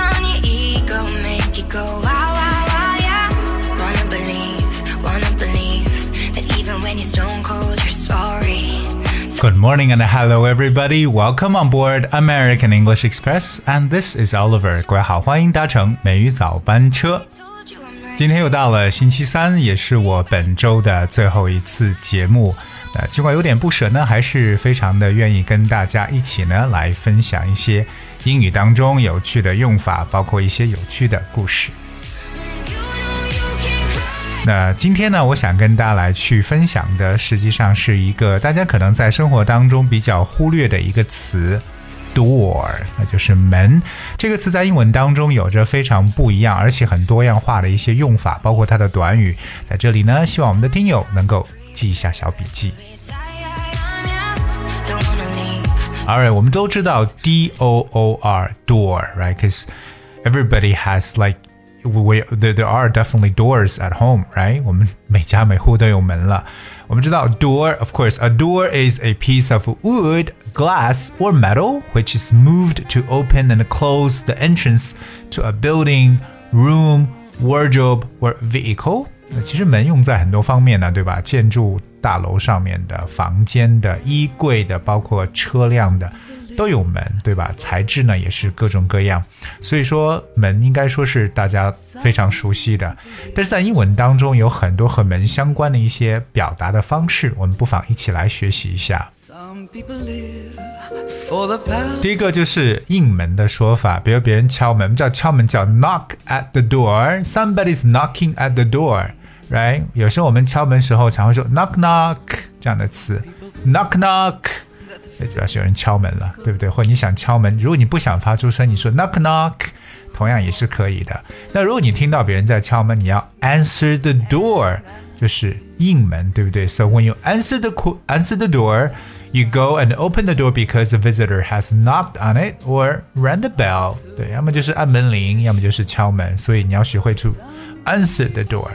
on your ego, make you go wow, wow, wow, yeah. Wanna believe, wanna believe that even when you're stone cold, you're sorry. Good morning and hello everybody. Welcome on board American English Express and this is Oliver. 各位好，欢迎搭乘美语早班车。 Told you I'm right. 今天又到了星期三，也是我本周的最后一次节目。那尽管有点不舍呢，还是非常的愿意跟大家一起呢来分享一些 英语当中有趣的用法，包括一些有趣的故事。那今天呢，我想跟大家来去分享的，实际上是一个大家可能在生活当中比较忽略的一个词，door，那就是门。这个词在英文当中有着非常不一样，而且很多样化的一些用法，包括它的短语。在这里呢，希望我们的听友能够记一下小笔记。leave. Alright，我们都知道 D O O R door，right？Because everybody has like we there there are definitely doors at home，right？我们每家每户都有门了。我们知道 door，of course，a door is a piece of wood, glass, or metal which is moved to open and close the entrance to a building, room, wardrobe, or vehicle。那其实门用在很多方面呢，对吧？建筑 大楼上面的、房间的、衣柜的，包括车辆的，都有门，对吧？材质呢也是各种各样，所以说门应该说是大家非常熟悉的。但是在英文当中有很多和门相关的一些表达的方式，我们不妨一起来学习一下。第一个就是应门的说法，比如别人敲门，我们叫敲门叫 knock at the door，somebody's knocking at the door，right？有时候我们敲门时候常会说 knock knock 这样的词，knock knock，也主要是有人敲门了，对不对？或者你想敲门，如果你不想发出声，你说 knock knock，同样也是可以的。那如果你听到别人在敲门，你要 answer the door，就是应门，对不对？So when you answer the qu- answer the door。You go and open the door because the visitor has knocked on it or rang the bell。对，要么就是按门铃，要么就是敲门，所以你要学会 to answer the door。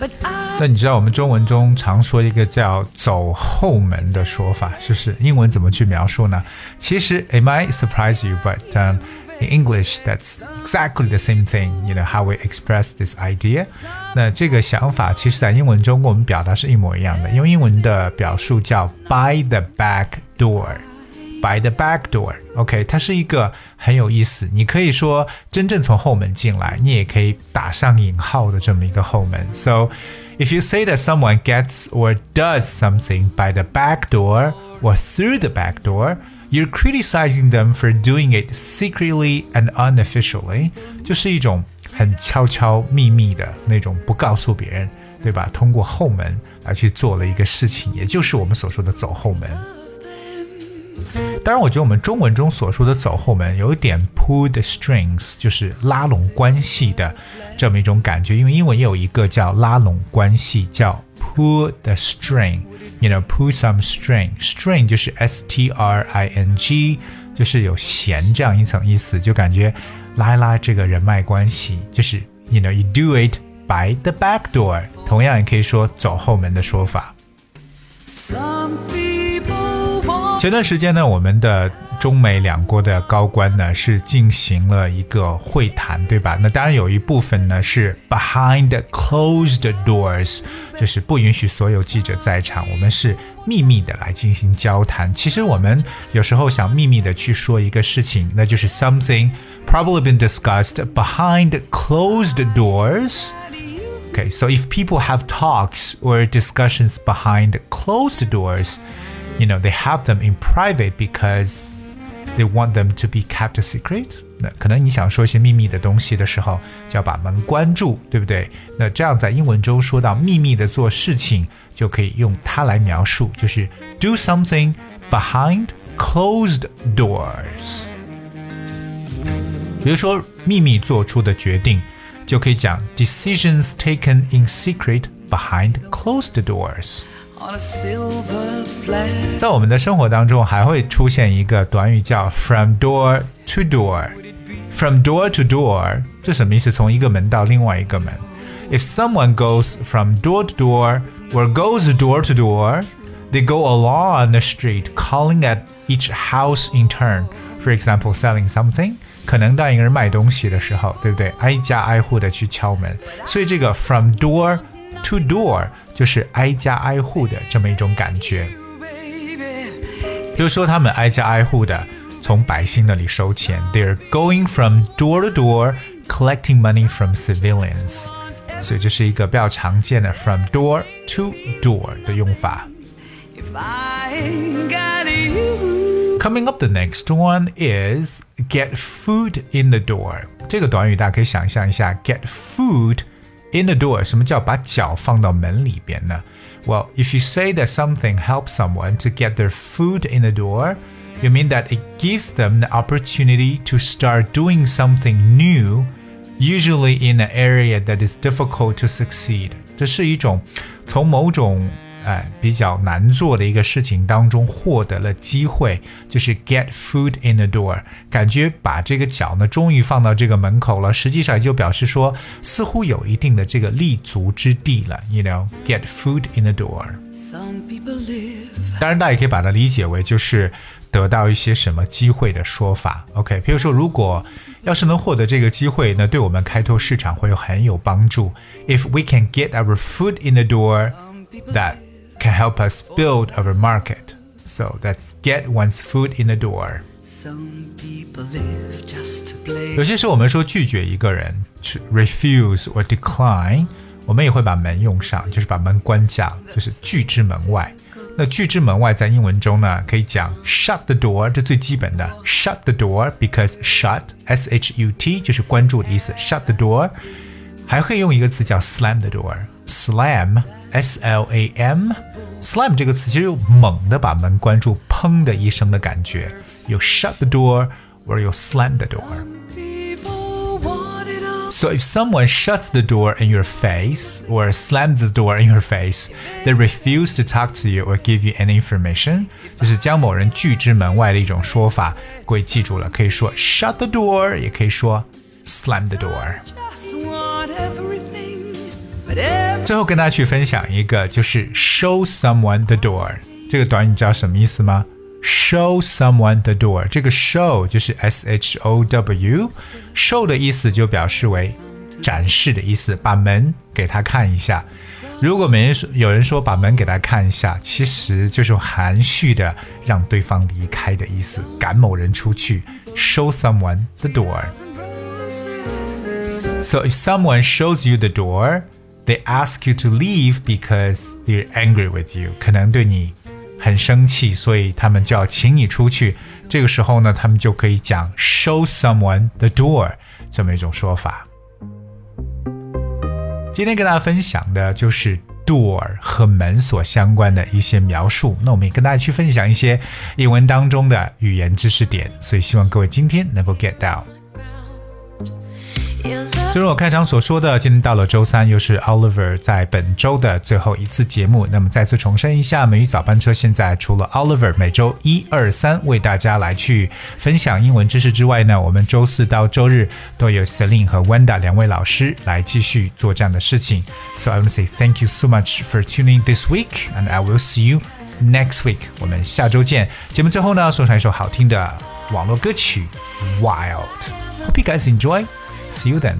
Want it all, but I 那你知道我们中文中常说一个叫“走后门”的说法，就是英文怎么去描述呢？其实 it might surprise you, but um, in English that's exactly the same thing. You know how we express this idea. 那这个想法其实在英文中跟我们表达是一模一样的，因为英文的表述叫 by the back door。 by the back door，OK，、它是一个很有意思。你可以说真正从后门进来，你也可以打上引号的这么一个后门。So if you say that someone gets or does something by the back door or through the back door, you're criticizing them for doing it secretly and unofficially，就是一种很悄悄秘密的那种，不告诉别人，对吧？通过后门来去做了一个事情，也就是我们所说的走后门。 当然，我觉得我们中文中所说的走后门有一点 pull the strings，就是拉拢关系的这么一种感觉。因为英文也有一个叫拉拢关系，叫 pull the string。You know, pull some string. String 就是 s t r i n g，就是有弦这样一层意思，就感觉拉一拉这个人脉关系，就是 you know you do it by the back door。同样也可以说走后门的说法。some people want 前段时间呢，我们的中美两国的高官呢是进行了一个会谈，对吧？那当然有一部分呢是 behind closed doors，就是不允许所有记者在场，我们是秘密的来进行交谈。其实我们有时候想秘密的去说一个事情，那就是 something probably been discussed behind closed doors。Okay, so if people have talks or discussions behind closed doors, you know, they have them in private because they want them to be kept a secret. 那可能你想说一些秘密的东西的时候，就要把门关住，对不对？那这样在英文中说到秘密的做事情，就可以用它来描述，就是 do something behind closed doors。比如说秘密做出的决定，就可以讲 decisions taken in secret behind closed doors。 on a silver platter. 在我们的生活当中，还会出现一个短语叫 from door to door。From door to door，这什么意思？从一个门到另外一个门。If someone goes from door to door or goes door to door, they go along the street calling at each house in turn. For example, selling something, 可能当一个人卖东西的时候，对不对？挨家挨户的去敲门，所以这个 from door to door 就是挨家挨户的这么一种感觉。比如说，他们挨家挨户的从百姓那里收钱，they're going from door to door collecting money from civilians。所以这是一个比较常见的 from door to door 的用法。 If I ain't got you, Coming up, the next one is get food in the door. 这个短语大家可以想象一下，get food in the door，什么叫把脚放到门里边呢？Well, if you say that something helps someone to get their food in the door, you mean that it gives them the opportunity to start doing something new, usually in an area that is difficult to succeed. 这是一种从某种 哎，比较难做的一个事情当中获得了机会，就是 get food in the door，感觉把这个脚呢终于放到这个门口了，实际上也就表示说似乎有一定的这个立足之地了，you know，get food in the door。当然，大家也可以把它理解为就是得到一些什么机会的说法。OK，比如说，如果要是能获得这个机会，那对我们开拓市场会有很有帮助。If we can get our foot in the door, that can help us build our market. So that's get one's foot in the door. Some people live just to play 有些时候我们说拒绝一个人去 refuse or decline，我们也会把门用上，就是把门关上，就是拒之门外。那拒之门外在英文中呢，可以讲 shut the door，这最基本的 shut the door because shut s h u t 就是关住的意思，shut the door，还可以用一个词叫 slam the door，slam s l a m。slam 这个词其实有猛地把门关住，砰的一声的感觉，有 shut the door 或者有 slam the door。 people want it all So if someone shuts the door in your face or slams the door in your face, they refuse to talk to you or give you any information，就是将某人拒之门外的一种说法。各位记住了，可以说 shut the door，也可以说 slam the door。 最后跟大家去分享一个，就是 show someone the door 这个短语，你知道什么意思吗？Show someone the door，这个 show 就是 S H O W，show 的意思就表示为展示的意思，把门给他看一下。如果没人说有人说把门给他看一下，其实就是含蓄的让对方离开的意思，赶某人出去。Show someone the door。So if someone shows you the door, They ask you to leave because they're angry with you，可能对你很生气，所以他们就要请你出去。这个时候呢，他们就可以讲 show someone the door 这么一种说法。今天跟大家分享的就是 door 和门所相关的一些描述。那我们也跟大家去分享一些英文当中的语言知识点，所以希望各位今天能够 get 到。正如我开场所说的，今天到了周三，又是 Oliver 在本周的最后一次节目。那么再次重申一下，美语早班车现在除了 Oliver 每周一、二、三为大家来去分享英文知识之外呢，我们周四到周日都有 Celine 和 Wanda 两位老师来继续做这样的事情。So I want to say thank you so much for tuning this week, and I will see you next week. 我们下周见。节目最后呢，送上一首好听的网络歌曲《Wild》。Hope you guys enjoy. See you then.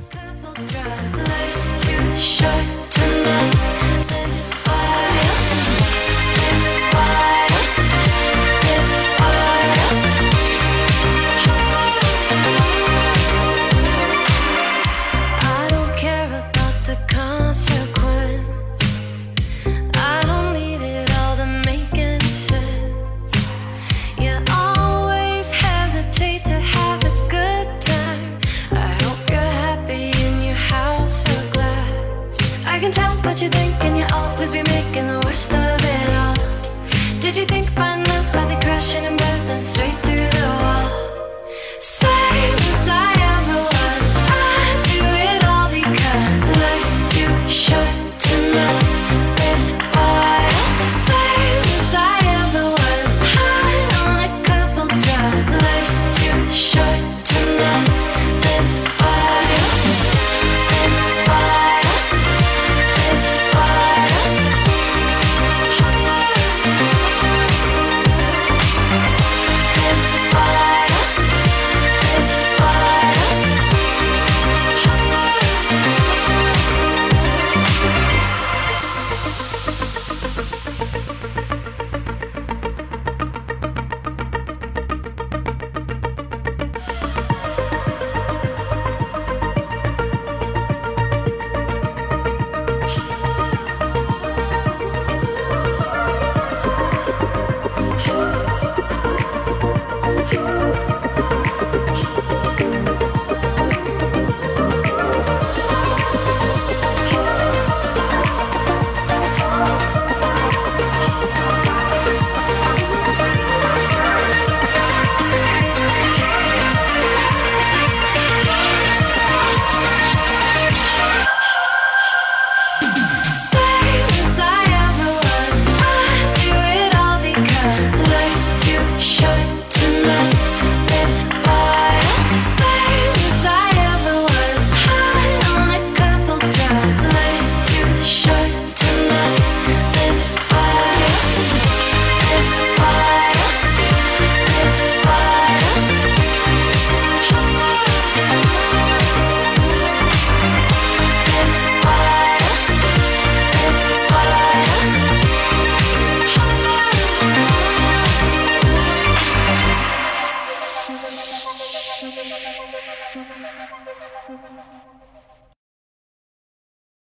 Worst of it all. Did you think by now I'd be crashing